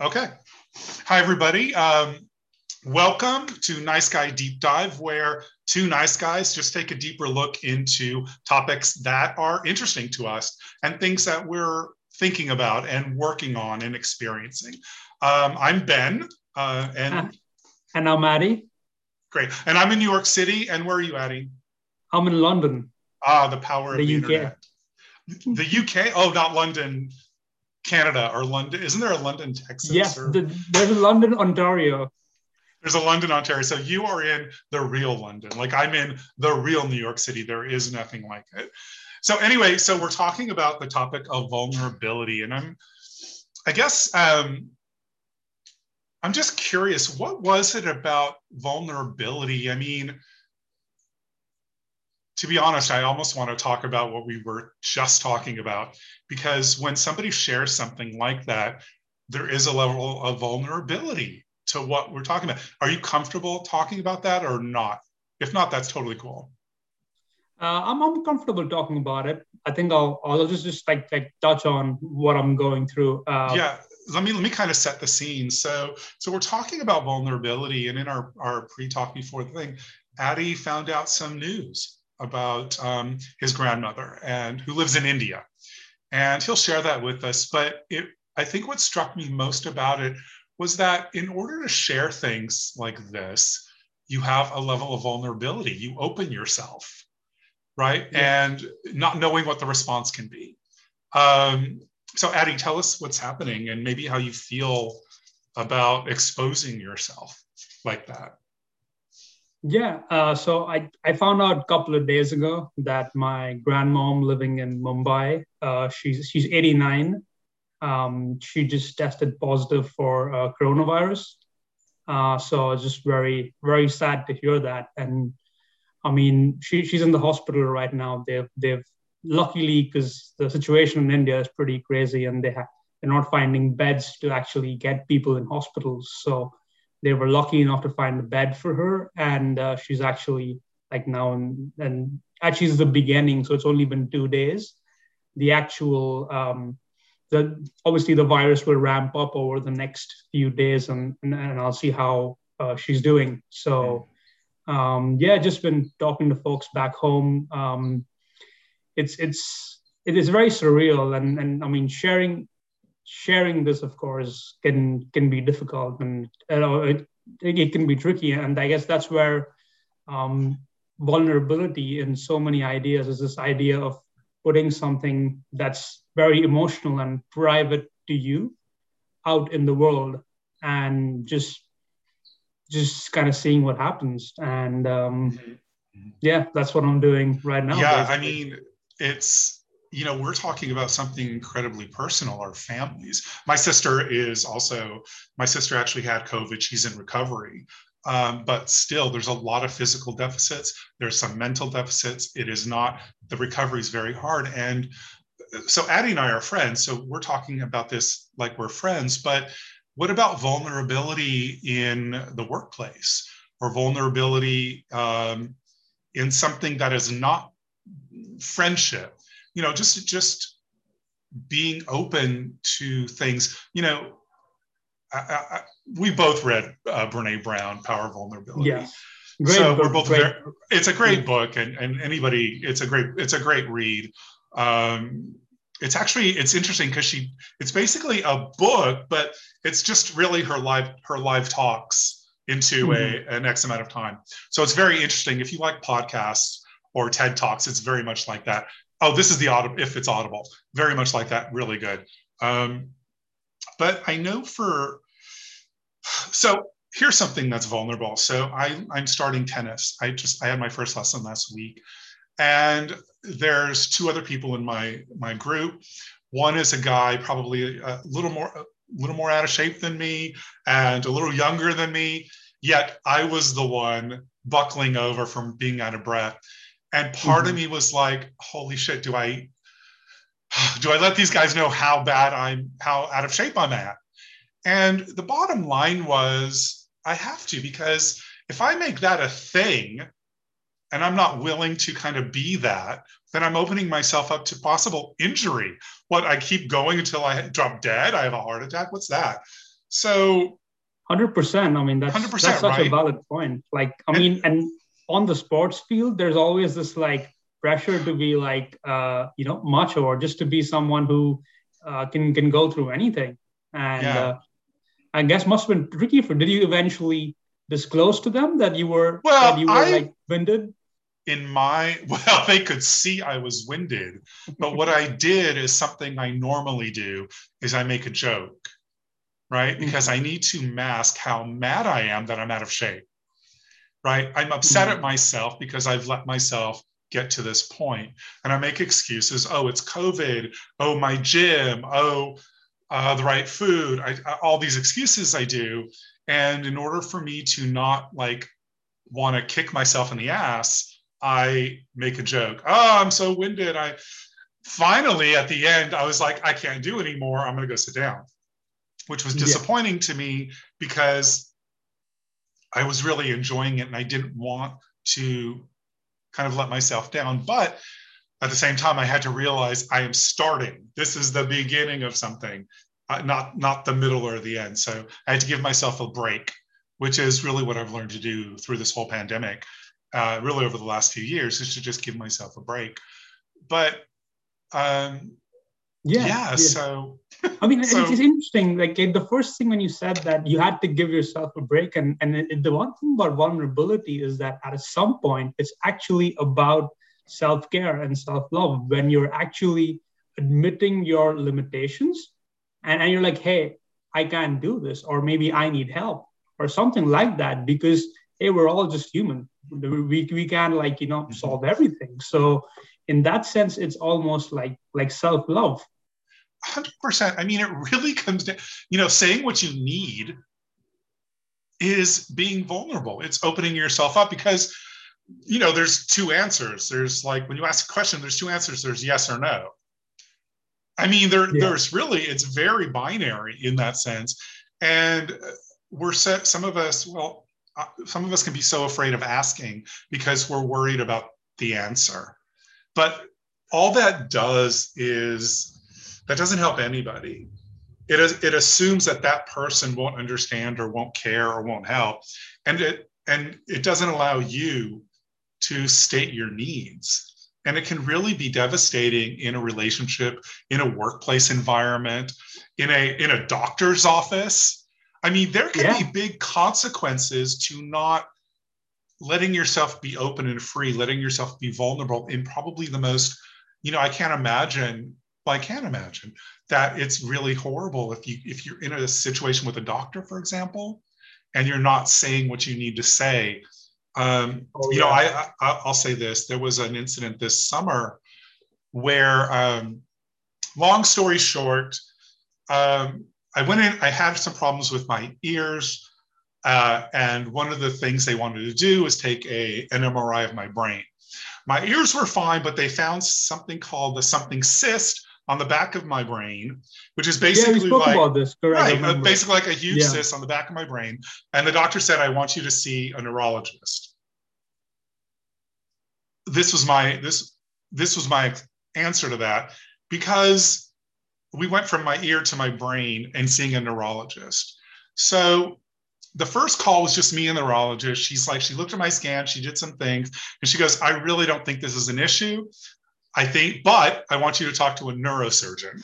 Okay. Hi, everybody. Um, welcome to Nice Guy Deep Dive, where two nice guys just take a deeper look into topics that are interesting to us and things that we're thinking about and working on and experiencing. Um, I'm Ben, uh, and and I'm Addy. Great, and I'm in New York City. And where are you, Addy? I'm in London. Ah, the power of the, The UK. internet. The UK? Oh, not London, Canada, or London. Isn't there a London, Texas? Yes, or- the, there's a London, Ontario. There's a London, Ontario. So you are in the real London. Like I'm in the real New York City. There is nothing like it. So anyway, so we're talking about the topic of vulnerability, and I'm, I guess, um, I'm just curious. What was it about vulnerability? I mean, to be honest, I almost want to talk about what we were just talking about because when somebody shares something like that, there is a level of vulnerability to what we're talking about. Are you comfortable talking about that or not? If not, that's totally cool. Uh, I'm, I'm comfortable talking about it. I think I'll, I'll just just like like touch on what I'm going through. Uh, yeah, let me let me kind of set the scene. So so we're talking about vulnerability, and in our our pre-talk before the thing, Addie found out some news about um, his grandmother and who lives in India, and he'll share that with us. But it, I think what struck me most about it was that in order to share things like this, you have a level of vulnerability. You open yourself, right? Yeah. And not knowing what the response can be. Um, so, Addie, tell us what's happening and maybe how you feel about exposing yourself like that. Yeah. Uh, so I, I found out a couple of days ago that my grandmom living in Mumbai, uh, she's she's 89. Um, she just tested positive for uh, coronavirus. Uh, so it's just very very sad to hear that. And I mean, she, she's in the hospital right now. They've they've luckily because the situation in India is pretty crazy, and they have they're not finding beds to actually get people in hospitals. So they were lucky enough to find a bed for her, and uh, she's actually like now and and actually it's the beginning, so it's only been two days. The actual um, the obviously the virus will ramp up over the next few days, and and, and I'll see how uh, she's doing. So um, yeah, just been talking to folks back home. Um, it's it's it is very surreal, and and I mean sharing sharing this, of course, can can be difficult, and you know, it it can be tricky, and I guess that's where um, vulnerability in so many ideas is this idea of putting something that's very emotional and private to you out in the world and just just kind of seeing what happens. And um, yeah that's what i'm doing right now yeah, I mean, it's you know we're talking about something incredibly personal our families. My sister is also my sister actually had covid she's in recovery. Um, but still there's a lot of physical deficits there's some mental deficits it is not the recovery is very hard and so addie and i are friends so we're talking about this like we're friends but what about vulnerability in the workplace? Or vulnerability um, in something that is not friendship you know just just being open to things. You know I, I, we both read uh, brene brown power of vulnerability. Yeah great so book, we're both great very, it's a great Yeah. book and, and anybody it's a great it's a great read. Um, it's actually it's interesting because she it's basically a book but it's just really her live her live talks into a an x amount of time. So it's very interesting. If you like podcasts or ted talks it's very much like that oh this is the audible if it's audible. Very much like that. Really good. Um, but i know for so here's something that's vulnerable. So I, i'm starting tennis. I just i had my first lesson last week. And there's two other people in my my group. One is a guy probably a little more a little more out of shape than me and a little younger than me. Yet i was the one buckling over from being out of breath and part of mm-hmm. me was like holy shit do i do i let these guys know how bad i'm how out of shape i'm at and the bottom line was i have to because if i make that a thing and I'm not willing to kind of be that, then I'm opening myself up to possible injury. What I keep going until I drop dead, I have a heart attack. What's that? So, hundred percent. I mean, that's 100%, that's such right? a valid point. Like, I and, mean, and on the sports field, there's always this like pressure to be like, uh, you know, macho or just to be someone who uh, can can go through anything. And yeah. uh, I guess must have been tricky for. Did you eventually disclose to them that you were well, that you were I, like winded? In my well, they could see I was winded, but what I did is something I normally do is I make a joke, right? Mm-hmm. Because I need to mask how mad I am that I'm out of shape. Right? I'm upset mm-hmm. at myself because I've let myself get to this point and i make excuses oh it's covid oh my gym oh uh, the right food, I, all these excuses I do. And in order for me to not like want to kick myself in the ass, I make a joke. Oh, I'm so winded. I finally at the end, I was like, I can't do anymore. I'm going to go sit down, which was disappointing yeah. to me because I was really enjoying it and I didn't want to kind of let myself down. But at the same time, I had to realize I am starting. This is the beginning of something, uh, not not the middle or the end. So I had to give myself a break, which is really what I've learned to do through this whole pandemic, uh, really over the last few years, is to just give myself a break. But um, yeah, yeah, yeah. so I mean, so, it's interesting. Like the first thing when you said that you had to give yourself a break, and and it, the one thing about vulnerability is that at some point it's actually about self care and self love when you're actually admitting your limitations and, and you're like, hey, I can't do this, or maybe I need help, or something like that, because hey, we're all just human. We, we can't like, you know, mm-hmm. solve everything. So in that sense, it's almost like like self love. 100%. I mean, it really comes down, you know, saying what you need is being vulnerable. It's opening yourself up because you know, there's two answers. There's like when you ask a question, there's two answers. There's yes or no. I mean, there, yeah. there's really it's very binary in that sense, and we're set. Some of us, well, uh, some of us can be so afraid of asking because we're worried about the answer. But all that does is that doesn't help anybody. It is, it assumes that that person won't understand or won't care or won't help, and it and it doesn't allow you to state your needs. And it can really be devastating in a relationship, in a workplace environment, in a in a doctor's office. I mean, there can yeah. be big consequences to not letting yourself be open and free, letting yourself be vulnerable in probably the most, you know, I can't imagine, well, I can't imagine that it's really horrible if you if you're in a situation with a doctor, for example, and you're not saying what you need to say um, oh, you yeah. know, I, I will say this: there was an incident this summer where, um, long story short, um, I went in. I had some problems with my ears, uh, and one of the things they wanted to do was take a an MRI of my brain. My ears were fine, but they found something called the something cyst on the back of my brain, which is basically yeah, like this, right, uh, basically like a huge yeah. cyst on the back of my brain. And the doctor said, "I want you to see a neurologist." This was my this this was my answer to that because we went from my ear to my brain and seeing a neurologist. So the first call was just me and the neurologist. She's like, she looked at my scan, she did some things, and she goes, I really don't think this is an issue. I think, but I want you to talk to a neurosurgeon.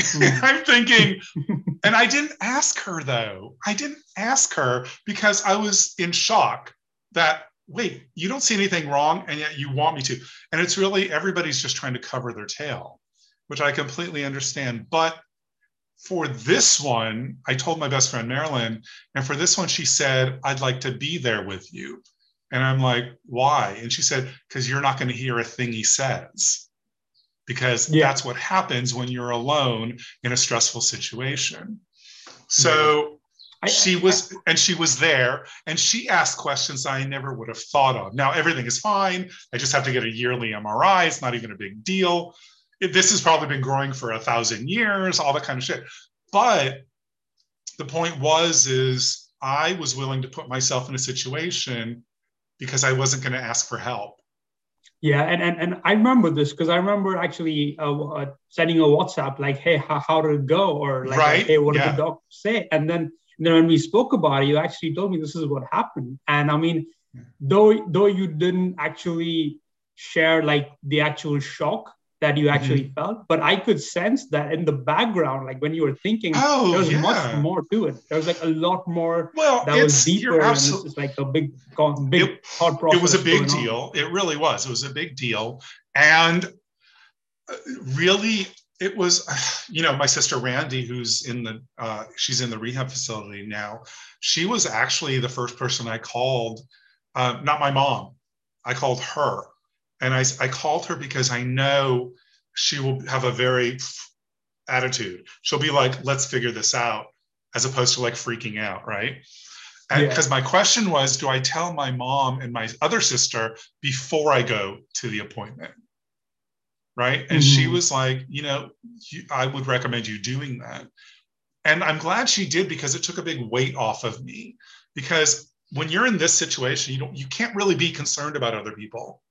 Mm. I'm thinking, and I didn't ask her though. I didn't ask her because I was in shock that, wait, you don't see anything wrong and yet you want me to. And it's really everybody's just trying to cover their tail, which I completely understand. But for this one, I told my best friend Marilyn, and for this one, she said, I'd like to be there with you. And I'm like, why? And she said, because you're not going to hear a thing he says. Because yeah. that's what happens when you're alone in a stressful situation. So I, she was, I, and she was there, and she asked questions I never would have thought of. Now, everything is fine. I just have to get a yearly MRI. It's not even a big deal. It, this has probably been growing for a thousand years, all that kind of shit. But the point was, is I was willing to put myself in a situation because I wasn't going to ask for help. Yeah, and and, and I remember this because I remember actually uh, uh, sending a WhatsApp like, "Hey, how, how did it go?" or like, right? "Hey, what yeah. did the doctor say?" And then then when we spoke about it, you actually told me this is what happened. And I mean, yeah. though though you didn't actually share like the actual shock that you actually mm-hmm. felt. But I could sense that in the background, like when you were thinking, oh, there was yeah. much more to it. There was like a lot more well, that was deeper. And it's like a big, big it, thought process. It was a big deal. On. It really was. It was a big deal. And uh, really, it was, you know, my sister Randy, who's in the, uh, she's in the rehab facility now. She was actually the first person I called, uh, not my mom. I called her and I, I called her because I know she will have a very attitude. She'll be like, let's figure this out, as opposed to like freaking out, right? And because yeah. my question was, do I tell my mom and my other sister before I go to the appointment? Right. And mm-hmm. she was like, you know, you, I would recommend you doing that. And I'm glad she did because it took a big weight off of me. Because when you're in this situation, you don't you can't really be concerned about other people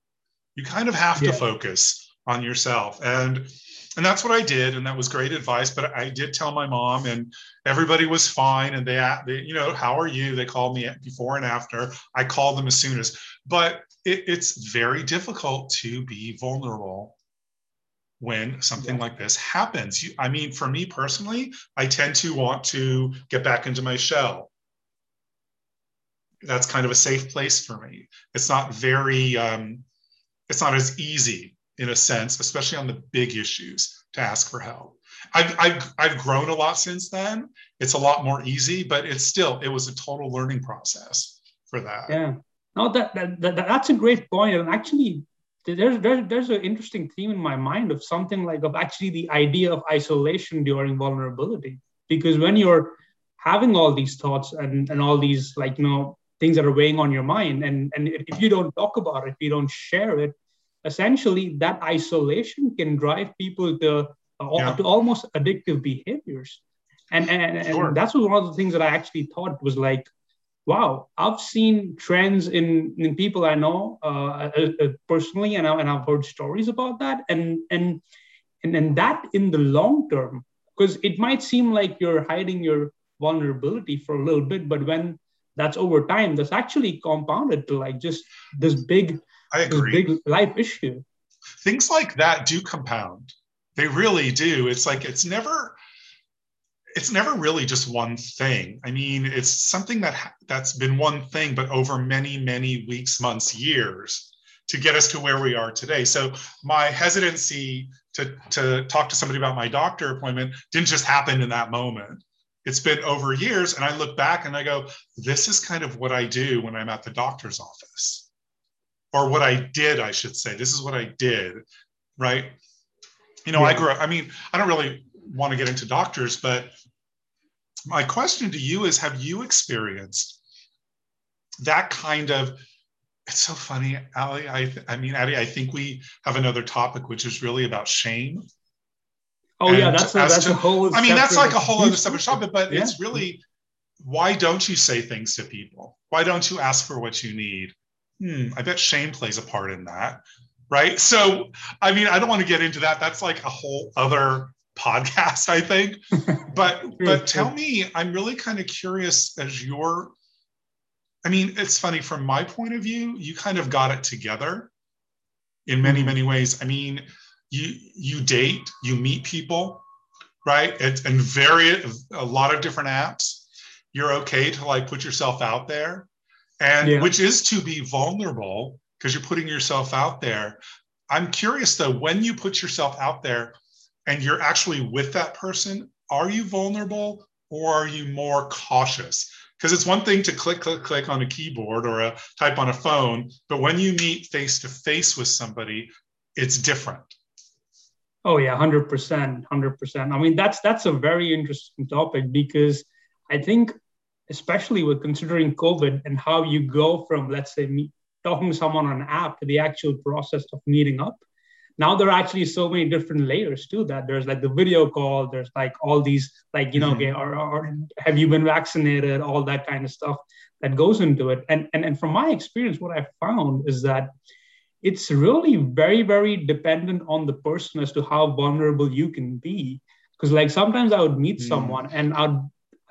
you kind of have yeah. to focus on yourself. And and that's what i did and that was great advice but i did tell my mom and everybody was fine and they, they you know how are you? They called me before and after. I called them as soon as but it, it's very difficult to be vulnerable when something yeah. like this happens. You, i mean for me personally i tend to want to get back into my shell. That's kind of a safe place for me. It's not very um, it's not as easy in a sense, especially on the big issues, to ask for help. I've, I've, I've grown a lot since then. It's a lot more easy, but it's still, it was a total learning process for that. Yeah. No, that, that, that that's a great point. And actually, there's, there's, there's an interesting theme in my mind of something like of actually the idea of isolation during vulnerability. Because when you're having all these thoughts and, and all these like, you know, things that are weighing on your mind, and, and if you don't talk about it, if you don't share it, essentially that isolation can drive people to, uh, yeah. to almost addictive behaviors. And, and, sure. and that's one of the things that I actually thought was like, wow, I've seen trends in, in people I know uh, uh, uh, personally, and, I, and I've heard stories about that. And, and, and, and that in the long term, because it might seem like you're hiding your vulnerability for a little bit, but when that's over time, that's actually compounded to like just this big agree. big life issue. Things like that do compound. They really do. It's like it's never it's never really just one thing. I mean, it's something that that's been one thing, but over many, many weeks, months, years to get us to where we are today. So my hesitancy to, to talk to somebody about my doctor appointment didn't just happen in that moment. It's been over years. And I look back and I go, this is kind of what I do when I'm at the doctor's office or what I did, I should say. This is what I did, right? You know, yeah. I grew up, I mean, I don't really want to get into doctors, but my question to you is have you experienced that kind of it's so funny ali i i mean addie i think we have another topic which is really about shame oh and yeah that's a, that's to, a whole i mean that's like a whole other separate topic but yeah. it's really why don't you say things to people why don't you ask for what you need hmm, I bet shame plays a part in that. Right. So, I mean, I don't want to get into that. That's like a whole other podcast, I think. But but tell me, I'm really kind of curious as your I mean, it's funny from my point of view, you kind of got it together in many, mm-hmm. many ways. I mean, you you date, you meet people, right? It's and very a lot of different apps. You're okay to like put yourself out there and yeah. which is to be vulnerable because you're putting yourself out there. I'm curious though, when you put yourself out there and you're actually with that person, are you vulnerable or are you more cautious? Because it's one thing to click, click, click on a keyboard or a type on a phone, but when you meet face to face with somebody, it's different. Oh yeah, hundred percent, hundred percent. I mean, that's that's a very interesting topic because I think especially with considering COVID and how you go from, let's say, me, talking to someone on an app to the actual process of meeting up. Now there are actually so many different layers to that. There's like the video call. There's like all these, like you know, mm-hmm. okay, or, or have you been vaccinated? All that kind of stuff that goes into it. And and and from my experience, what I found is that it's really very very dependent on the person as to how vulnerable you can be because like sometimes i would meet mm. someone and i'd,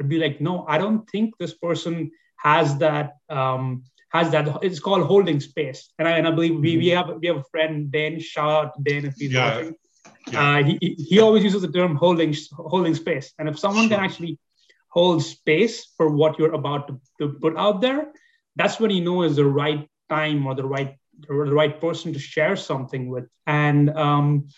I'd be like no i don't think this person has that um, has that it's called holding space and i, and I believe we, we hmm. have we have a friend dan shout out to dan if he's yeah. watching yeah. Uh, he, he always uses the term holding holding space and if someone sure. can actually hold space for what you're about to, to put out there that's when you know is the right time or the right the right person to share something with and um,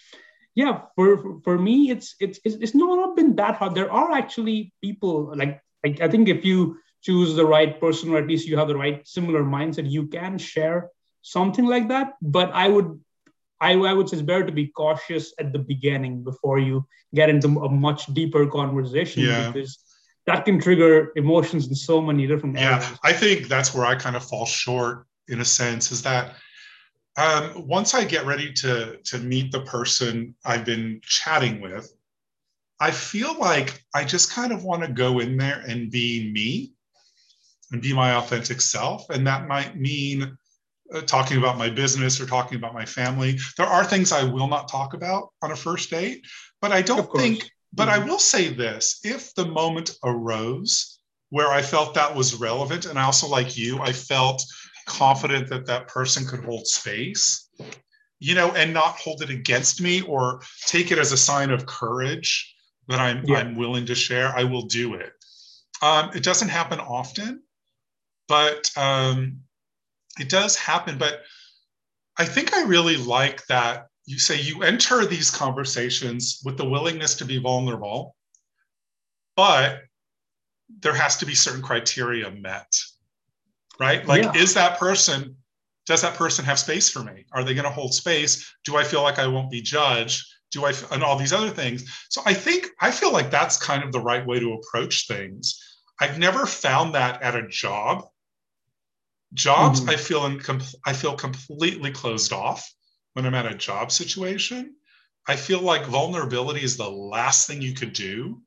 yeah for for me it's it's it's not been that hard there are actually people like, like i think if you choose the right person or at least you have the right similar mindset you can share something like that but i would I, I would say it's better to be cautious at the beginning before you get into a much deeper conversation yeah. because that can trigger emotions in so many different yeah areas. i think that's where i kind of fall short in a sense is that um, once i get ready to to meet the person i've been chatting with i feel like i just kind of want to go in there and be me and be my authentic self. And that might mean uh, talking about my business or talking about my family. There are things i will not talk about on a first date but i don't think but I mm-hmm. will say this. If the moment arose where I felt that was relevant, and I also, like you, I felt confident that that person could hold space, you know, and not hold it against me or take it as a sign of courage that I'm, yeah. I'm willing to share, I will do it. Um, it doesn't happen often, but um, it does happen. But I think I really like that you say you enter these conversations with the willingness to be vulnerable, but there has to be certain criteria met, right? Like, yeah. is that person, does that person have space for me? Are they going to hold space? Do I feel like I won't be judged? Do I, and all these other things. So I think, I feel like that's kind of the right way to approach things. I've never found that at a job. Jobs, mm-hmm. I feel in, I feel completely closed off when I'm at a job situation, I feel like vulnerability is the last thing you could do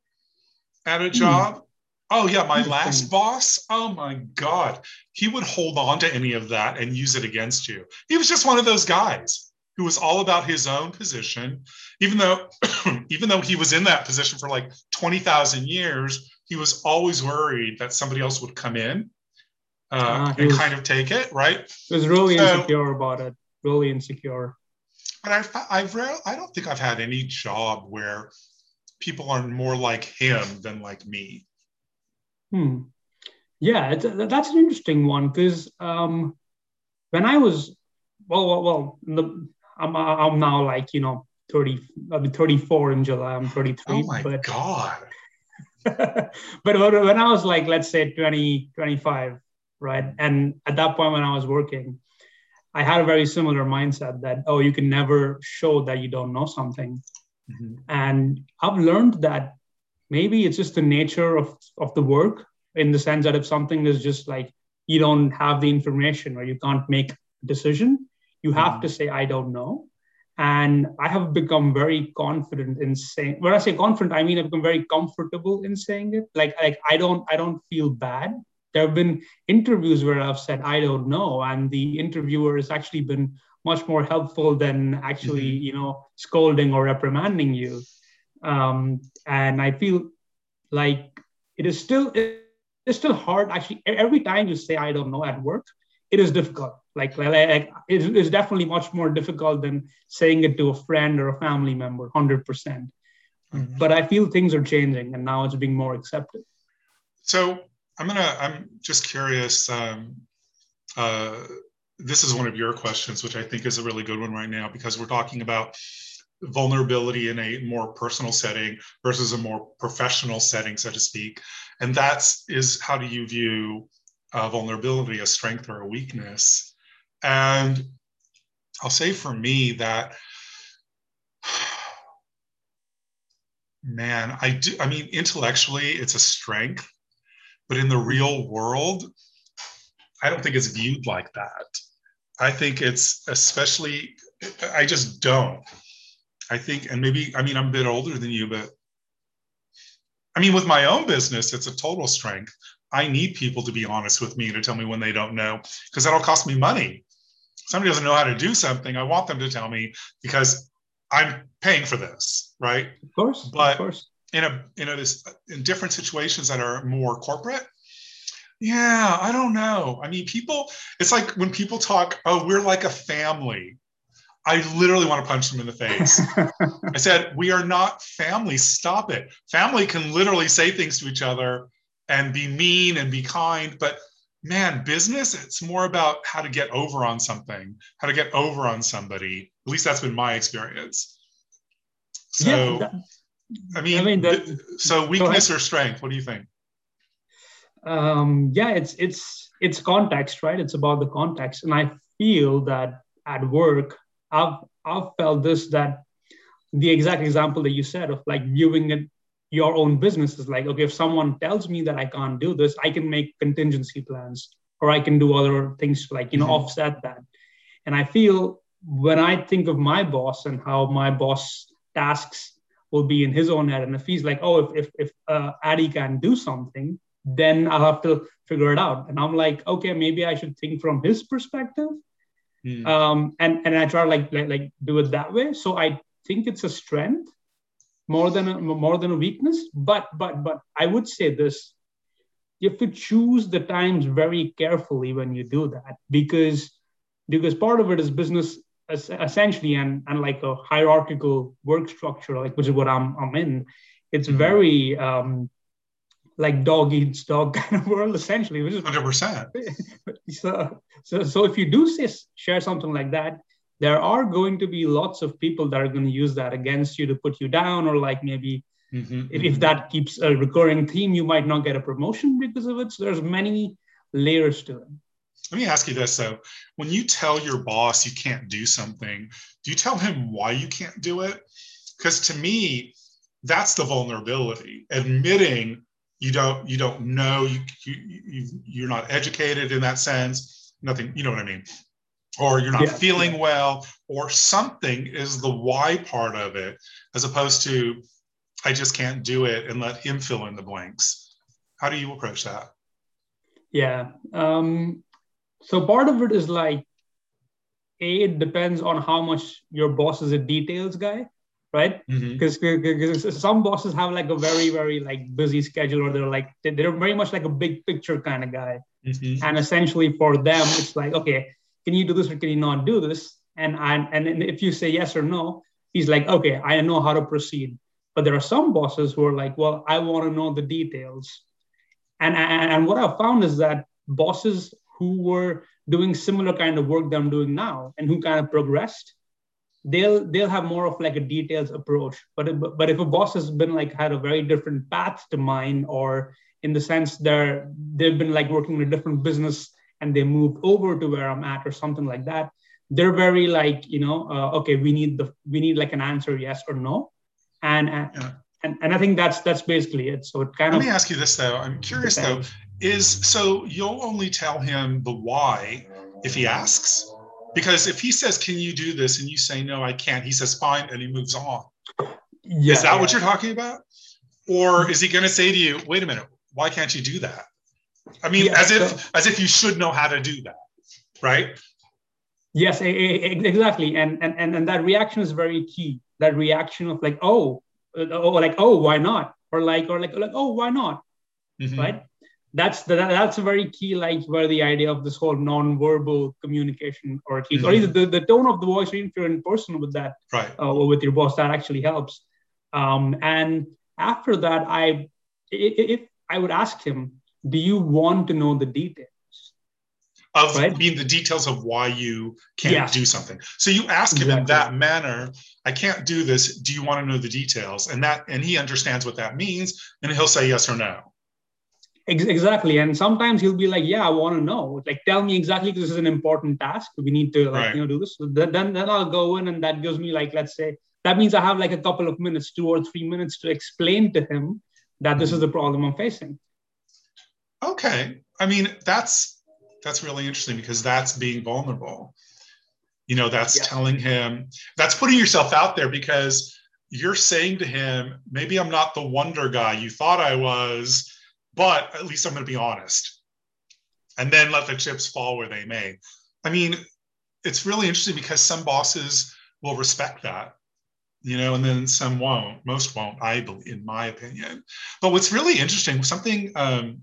at a hmm. job. Mm. Oh, yeah, my last boss, oh my God, he would hold on to any of that and use it against you. He was just one of those guys who was all about his own position. Even though, even though he was in that position for like 20,000 years, he was always worried that somebody else would come in uh, uh, and was, kind of take it, right? He was really so, insecure about it really insecure. But I've, I've I don't think I've had any job where people are more like him than like me. Hmm. Yeah, that's an interesting one because um, when I was, well, well, well the, I'm, I'm now like, you know, 30, I'll be 34 in July. I'm 33. Oh my but, God. but when I was like, let's say 20, 25, right? And at that point when I was working, I had a very similar mindset that, oh, you can never show that you don't know something. Mm-hmm. And I've learned that maybe it's just the nature of, of the work in the sense that if something is just like you don't have the information or you can't make a decision, you have mm-hmm. to say, I don't know. And I have become very confident in saying when I say confident, I mean I've become very comfortable in saying it. Like like I don't I don't feel bad there have been interviews where I've said, I don't know. And the interviewer has actually been much more helpful than actually, mm-hmm. you know, scolding or reprimanding you. Um, and I feel like it is still, it's still hard. Actually, every time you say, I don't know at work, it is difficult. Like, like it is definitely much more difficult than saying it to a friend or a family member, 100%. percent mm hmm But I feel things are changing and now it's being more accepted. So I'm gonna. I'm just curious. Um, uh, this is one of your questions, which I think is a really good one right now because we're talking about vulnerability in a more personal setting versus a more professional setting, so to speak. And that's is how do you view uh, vulnerability, a strength or a weakness? And I'll say for me that man, I do. I mean, intellectually, it's a strength but in the real world, I don't think it's viewed like that. I think it's especially, I just don't. I think, and maybe, I mean, I'm a bit older than you, but I mean, with my own business, it's a total strength. I need people to be honest with me to tell me when they don't know, because that'll cost me money. somebody doesn't know how to do something, I want them to tell me because I'm paying for this, right? Of course. But of course. in a in a this in different situations that are more corporate, yeah, I don't know. I mean, people, it's like when people talk, oh, we're like a family. I literally want to punch them in the face. I said, we are not family. Stop it. Family can literally say things to each other and be mean and be kind, but man, business, it's more about how to get over on something, how to get over on somebody. At least that's been my experience. So, yeah, that, I mean, I mean that, so weakness or strength, what do you think? Um, yeah, it's it's it's context, right? It's about the context, and I feel that at work, I've I've felt this that the exact example that you said of like viewing it your own business is like okay if someone tells me that i can't do this i can make contingency plans or i can do other things like you know mm-hmm. offset that and i feel when i think of my boss and how my boss tasks will be in his own head and if he's like oh if if, if uh, addy can do something then i'll have to figure it out and i'm like okay maybe i should think from his perspective mm. um, and and i try like, like like do it that way so i think it's a strength more than a, more than a weakness. But but but I would say this: you have to choose the times very carefully when you do that, because because part of it is business essentially and and like a hierarchical work structure, like which is what I'm I'm in. It's mm-hmm. very um, like dog eats dog kind of world essentially which is 100% so, so so if you do say, share something like that there are going to be lots of people that are going to use that against you to put you down or like maybe mm-hmm, if, mm-hmm. if that keeps a recurring theme you might not get a promotion because of it. So there's many layers to it. Let me ask you this though. When you tell your boss you can't do something do you tell him why you can't do it? Because to me that's the vulnerability. Admitting you don't you don't know you, you, you you're not educated in that sense nothing you know what i mean or you're not yeah. feeling well, or something is the why part of it, as opposed to I just can't do it and let him fill in the blanks. How do you approach that? Yeah. Um, so part of it is like, A, it depends on how much your boss is a details guy, right? Because mm-hmm. some bosses have like a very, very like busy schedule or they're like, they're very much like a big picture kind of guy. Mm-hmm. And essentially for them, it's like, okay, can you do this or can you not do this? And, and, and if you say yes or no, he's like, okay, I know how to proceed. But there are some bosses who are like, well, I want to know the details. And, and, and what I've found is that bosses who were doing similar kind of work that I'm doing now and who kind of progressed, they'll they'll have more of like a details approach. But but if a boss has been like had a very different path to mine, or in the sense they're they've been like working in a different business and they moved over to where I'm at or something like that, they're very like, you know, uh, okay, we need the we need like an answer, yes or no. And uh, yeah. and, and I think that's that's basically it. So it kind Let of me ask you this though. I'm curious depends. though, is so you'll only tell him the why if he asks? Because if he says, Can you do this? and you say no, I can't, he says fine and he moves on. Yeah, is that yeah. what you're talking about? Or is he gonna say to you, wait a minute, why can't you do that? I mean, yeah, as if so, as if you should know how to do that, right? Yes, exactly, and and and and that reaction is very key. That reaction of like, oh, oh, like oh, why not? Or like, or like, like oh, why not? Mm-hmm. Right? That's the, that's a very key, like where the idea of this whole non-verbal communication, or at least, mm-hmm. or either the, the tone of the voice, if you're in person with that, right, uh, or with your boss, that actually helps. Um, and after that, I if I would ask him, do you want to know the details? Of right? mean the details of why you can't yeah. do something. So you ask him exactly. in that manner, I can't do this. Do you want to know the details? And that and he understands what that means, and he'll say yes or no. Exactly. And sometimes he'll be like, Yeah, I want to know. Like, tell me exactly because this is an important task. We need to like, right. you know, do this. So then, then I'll go in and that gives me like, let's say, that means I have like a couple of minutes, two or three minutes to explain to him that this is the problem I'm facing. Okay. I mean, that's that's really interesting because that's being vulnerable. You know, that's yeah. telling him, that's putting yourself out there because you're saying to him, maybe I'm not the wonder guy you thought I was, but at least I'm going to be honest. And then let the chips fall where they may. I mean, it's really interesting because some bosses will respect that you know and then some won't most won't i believe in my opinion but what's really interesting something um,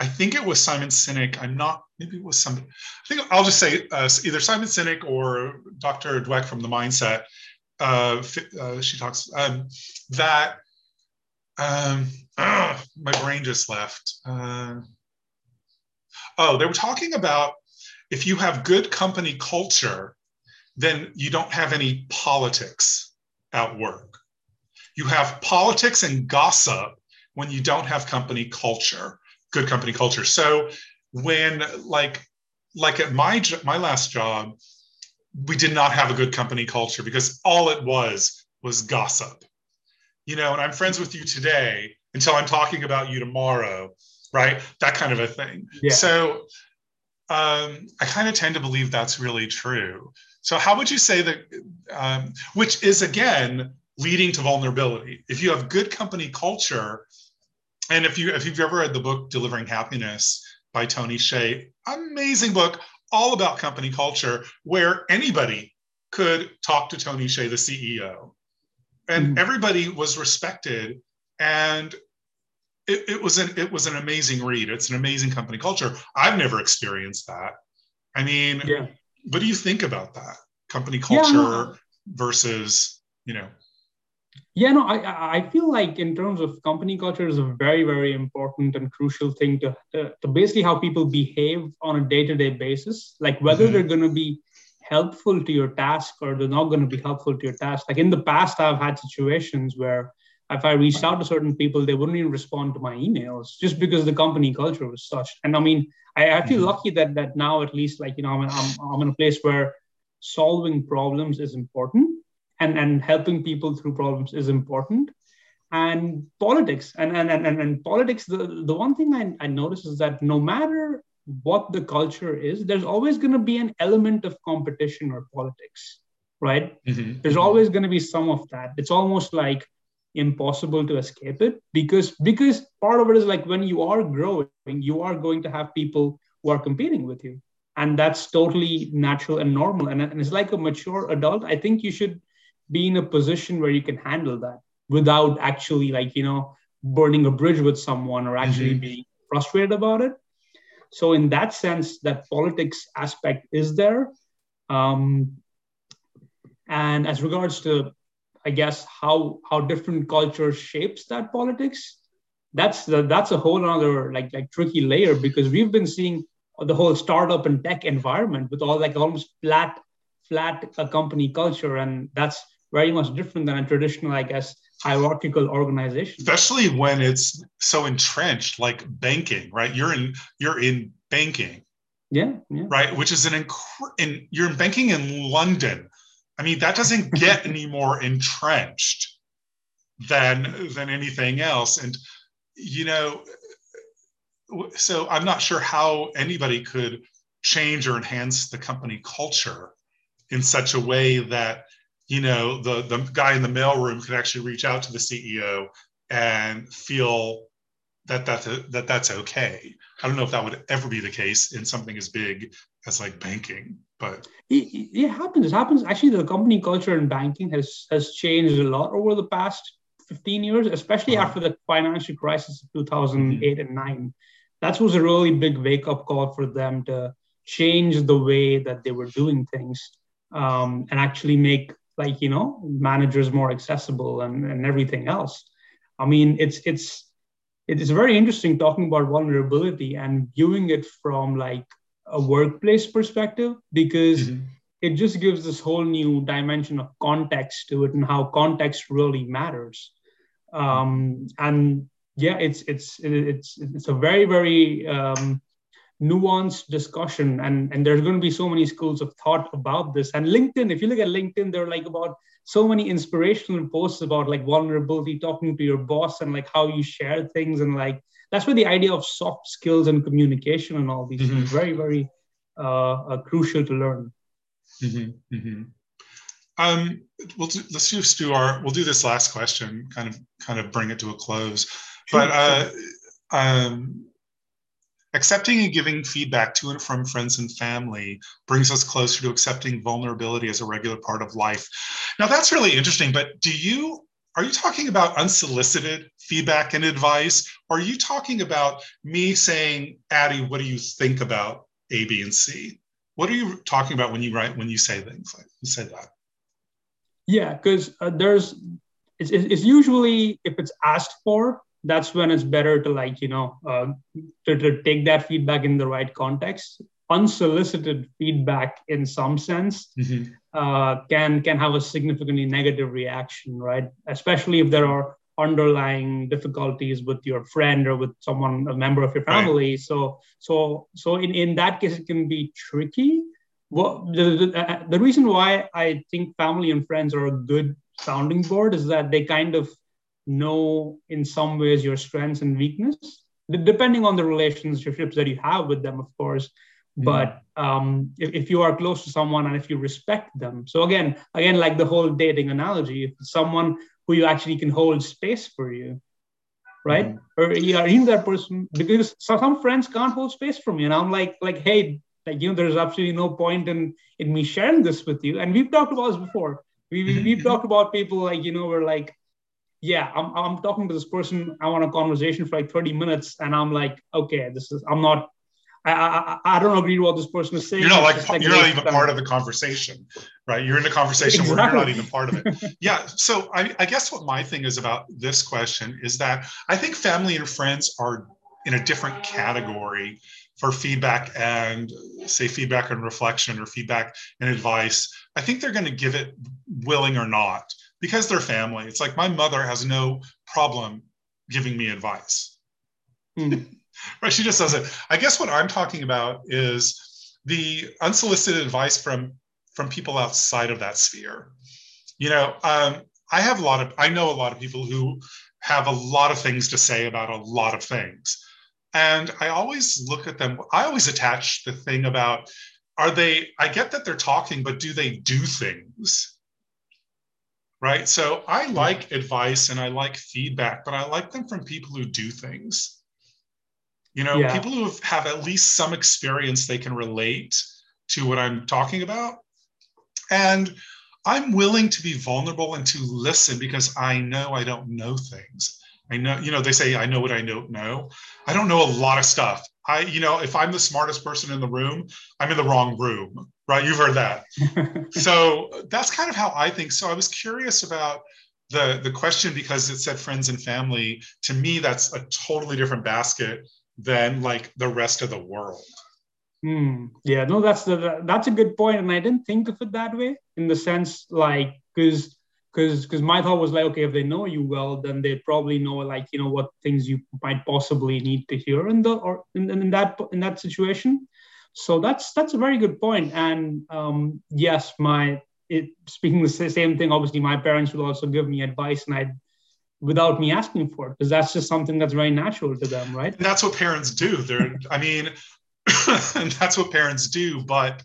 i think it was simon sinek i'm not maybe it was somebody i think i'll just say uh, either simon sinek or dr dweck from the mindset uh, uh, she talks um, that um, oh, my brain just left uh, oh they were talking about if you have good company culture, then you don't have any politics at work. You have politics and gossip when you don't have company culture, good company culture. So when like like at my my last job, we did not have a good company culture because all it was was gossip. You know, and I'm friends with you today until I'm talking about you tomorrow, right? That kind of a thing. Yeah. So um, I kind of tend to believe that's really true. So, how would you say that, um, which is again leading to vulnerability? If you have good company culture, and if you if you've ever read the book Delivering Happiness by Tony Hsieh, amazing book, all about company culture, where anybody could talk to Tony Hsieh, the CEO, and mm-hmm. everybody was respected and it, it, was an it was an amazing read. It's an amazing company culture. I've never experienced that. I mean, yeah. what do you think about that company culture yeah, versus you know? Yeah, no, I I feel like in terms of company culture is a very very important and crucial thing to to, to basically how people behave on a day to day basis. Like whether mm-hmm. they're going to be helpful to your task or they're not going to be helpful to your task. Like in the past, I've had situations where if I reached out to certain people, they wouldn't even respond to my emails just because the company culture was such. And I mean, I, I feel mm-hmm. lucky that that now at least like you know I'm, I'm I'm in a place where solving problems is important and and helping people through problems is important. And politics and and and, and politics, the, the one thing I, I notice is that no matter what the culture is, there's always going to be an element of competition or politics, right? Mm-hmm. There's mm-hmm. always going to be some of that. It's almost like impossible to escape it because because part of it is like when you are growing you are going to have people who are competing with you. And that's totally natural and normal. And, and it's like a mature adult. I think you should be in a position where you can handle that without actually like you know burning a bridge with someone or actually mm-hmm. being frustrated about it. So in that sense that politics aspect is there. Um, and as regards to I guess how how different culture shapes that politics. That's the, that's a whole other like like tricky layer because we've been seeing the whole startup and tech environment with all like almost flat flat uh, company culture, and that's very much different than a traditional, I guess, hierarchical organization. Especially when it's so entrenched, like banking, right? You're in you're in banking. Yeah, yeah. Right, which is an inc- in you're in banking in London, I mean, that doesn't get any more entrenched than than anything else. And you know, so I'm not sure how anybody could change or enhance the company culture in such a way that you know the the guy in the mailroom could actually reach out to the CEO and feel that that that that's okay. I don't know if that would ever be the case in something as big as like banking but it, it happens. It happens. Actually, the company culture in banking has has changed a lot over the past 15 years, especially uh-huh. after the financial crisis of 2008 mm-hmm. and 9. That was a really big wake up call for them to change the way that they were doing things um, and actually make like you know managers more accessible and, and everything else i mean it's it's it's very interesting talking about vulnerability and viewing it from like a workplace perspective because mm-hmm. it just gives this whole new dimension of context to it and how context really matters. Um, and yeah, it's it's it's it's a very very um, nuanced discussion, and and there's going to be so many schools of thought about this. And LinkedIn, if you look at LinkedIn, there are like about so many inspirational posts about like vulnerability, talking to your boss, and like how you share things, and like that's where the idea of soft skills and communication and all these mm-hmm. things very very uh, uh, crucial to learn mm-hmm. Mm-hmm. Um, we'll do, let's just do our we'll do this last question kind of kind of bring it to a close but uh, um, Accepting and giving feedback to and from friends and family brings us closer to accepting vulnerability as a regular part of life. Now, that's really interesting, but do you are you talking about unsolicited feedback and advice? Or are you talking about me saying, Addie, what do you think about A, B, and C? What are you talking about when you write when you say things like you say that? Yeah, because uh, there's it's, it's usually if it's asked for, that's when it's better to like you know uh, to, to take that feedback in the right context unsolicited feedback in some sense mm-hmm. uh, can can have a significantly negative reaction right especially if there are underlying difficulties with your friend or with someone a member of your family right. so so so in, in that case it can be tricky well the, the, uh, the reason why i think family and friends are a good sounding board is that they kind of know in some ways your strengths and weakness depending on the relationships that you have with them of course mm-hmm. but um, if, if, you are close to someone and if you respect them so again again like the whole dating analogy if someone who you actually can hold space for you right mm-hmm. or you are in that person because some friends can't hold space for me and i'm like like hey like you know there's absolutely no point in in me sharing this with you and we've talked about this before we, we, we've mm-hmm. talked about people like you know we're like yeah I'm, I'm talking to this person i want a conversation for like 30 minutes and i'm like okay this is i'm not I, I, I don't agree with what this person is saying. You're not like, like you're not even part of the conversation, right? You're in the conversation exactly. where you're not even part of it. yeah. So I, I guess what my thing is about this question is that I think family and friends are in a different category for feedback and say feedback and reflection or feedback and advice. I think they're going to give it willing or not because they're family. It's like my mother has no problem giving me advice. Mm right? She just does it i guess what i'm talking about is the unsolicited advice from from people outside of that sphere. You know um, i have a lot of i know a lot of people who have a lot of things to say about a lot of things. And i always look at them i always attach the thing about are they i get that they're talking but do they do things right so i like advice and i like feedback but i like them from people who do things you know, yeah. people who have at least some experience, they can relate to what I'm talking about. And I'm willing to be vulnerable and to listen because I know I don't know things. I know, you know, they say I know what I don't know. I don't know a lot of stuff. I, you know, if I'm the smartest person in the room, I'm in the wrong room, right? You've heard that. so that's kind of how I think. So I was curious about the the question because it said friends and family. To me, that's a totally different basket than like the rest of the world. Hmm. Yeah, no, that's the that's a good point, and I didn't think of it that way in the sense like because because because my thought was like okay if they know you well then they probably know like you know what things you might possibly need to hear in the or in, in that in that situation. So that's that's a very good point. And um yes my it speaking the same thing obviously my parents would also give me advice and i'd without me asking for it because that's just something that's very natural to them right? And that's what parents do. They're i mean that's what parents do but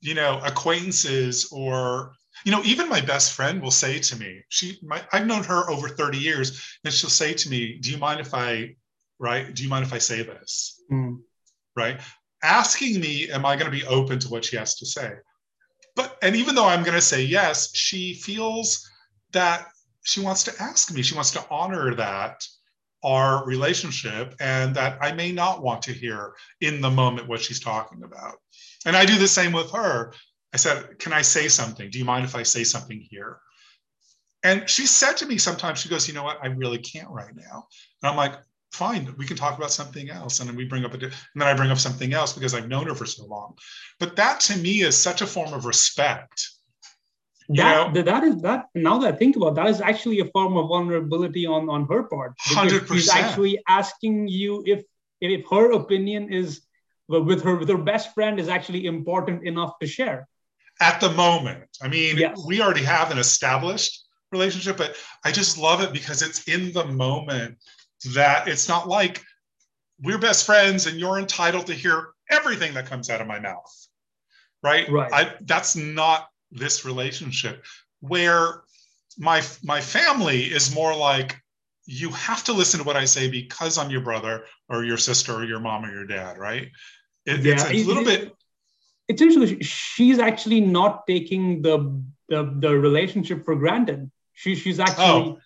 you know acquaintances or you know even my best friend will say to me she my, i've known her over 30 years and she'll say to me do you mind if i right do you mind if i say this mm. right asking me am i going to be open to what she has to say but and even though i'm going to say yes she feels that she wants to ask me, she wants to honor that our relationship and that I may not want to hear in the moment what she's talking about. And I do the same with her. I said, Can I say something? Do you mind if I say something here? And she said to me sometimes, she goes, You know what? I really can't right now. And I'm like, Fine, we can talk about something else. And then we bring up a, and then I bring up something else because I've known her for so long. But that to me is such a form of respect that, that that is that now that I think about it, that is actually a form of vulnerability on on her part. Hundred percent. She's actually asking you if if her opinion is with her with her best friend is actually important enough to share. At the moment, I mean, yes. we already have an established relationship, but I just love it because it's in the moment that it's not like we're best friends and you're entitled to hear everything that comes out of my mouth. Right? Right. I, that's not this relationship where my my family is more like you have to listen to what I say because I'm your brother or your sister or your mom or your dad, right? It, yeah, it's a little bit. It's interesting. She's actually not taking the the, the relationship for granted. She, she's actually. Oh,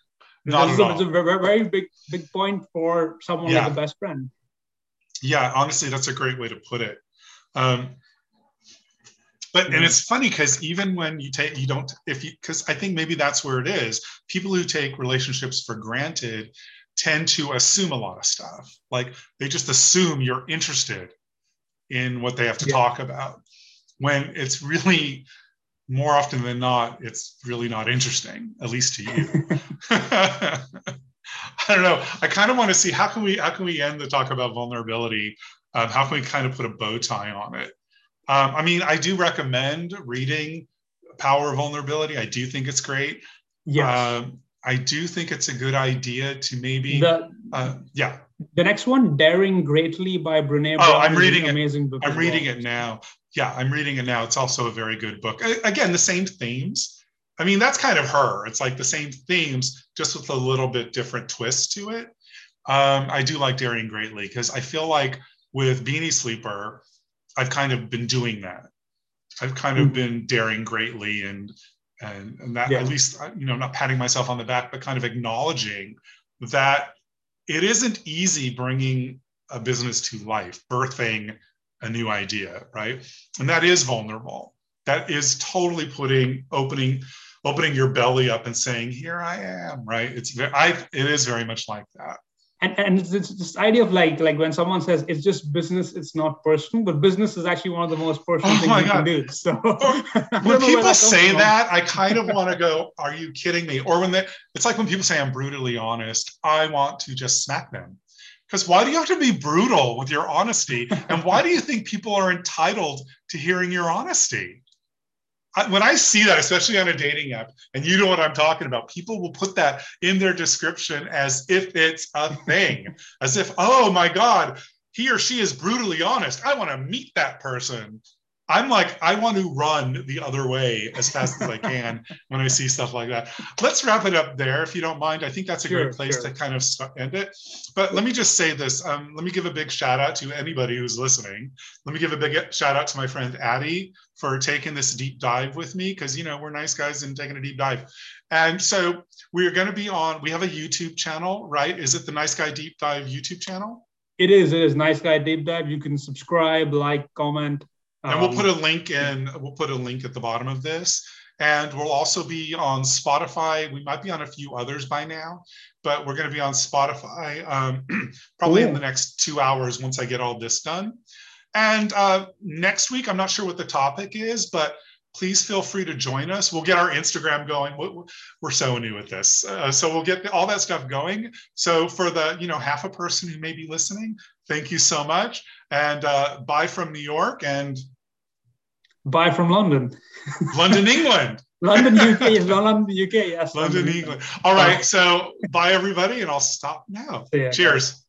not. It's a very, very big big point for someone yeah. like a best friend. Yeah, honestly, that's a great way to put it. Um, but and it's funny because even when you take you don't if you because I think maybe that's where it is. People who take relationships for granted tend to assume a lot of stuff. Like they just assume you're interested in what they have to yeah. talk about. When it's really more often than not, it's really not interesting, at least to you. I don't know. I kind of want to see how can we how can we end the talk about vulnerability? Um, how can we kind of put a bow tie on it? Um, I mean, I do recommend reading Power of Vulnerability. I do think it's great. Yeah. Um, I do think it's a good idea to maybe. The, uh, yeah. The next one, Daring Greatly by Brene Brown. Oh, I'm reading it. Amazing book. I'm reading well. it now. Yeah, I'm reading it now. It's also a very good book. Again, the same themes. I mean, that's kind of her. It's like the same themes, just with a little bit different twist to it. Um, I do like Daring Greatly because I feel like with Beanie Sleeper, I've kind of been doing that. I've kind of hmm. been daring greatly and and, and that yeah. at least you know not patting myself on the back but kind of acknowledging that it isn't easy bringing a business to life birthing a new idea right? And that is vulnerable. That is totally putting opening opening your belly up and saying here i am right? It's i it is very much like that. And and it's this idea of like like when someone says it's just business it's not personal but business is actually one of the most personal oh things you God. can do so. When people say from. that i kind of want to go are you kidding me? Or when they it's like when people say i'm brutally honest. I want to just smack them because why do you have to be brutal with your honesty and why do you think people are entitled to hearing your honesty when I see that, especially on a dating app, and you know what I'm talking about, people will put that in their description as if it's a thing, as if, oh my God, he or she is brutally honest. I want to meet that person. I'm like, I want to run the other way as fast as I can when I see stuff like that. Let's wrap it up there, if you don't mind. I think that's a sure, great place sure. to kind of end it. But let me just say this. Um, let me give a big shout out to anybody who's listening. Let me give a big shout out to my friend Addie for taking this deep dive with me because, you know, we're nice guys and taking a deep dive. And so we're going to be on, we have a YouTube channel, right? Is it the Nice Guy Deep Dive YouTube channel? It is. It is Nice Guy Deep Dive. You can subscribe, like, comment and we'll put a um, link in, we'll put a link at the bottom of this. And we'll also be on Spotify. We might be on a few others by now, but we're going to be on Spotify um, probably in the next two hours once I get all this done. And uh, next week, I'm not sure what the topic is, but please feel free to join us. We'll get our Instagram going. We're so new at this. Uh, so we'll get all that stuff going. So for the, you know, half a person who may be listening, thank you so much. And uh, bye from New York and bye from London. London, England. London, UK. London, UK. Yes. London, London England. All right. So bye, everybody. And I'll stop now. Cheers.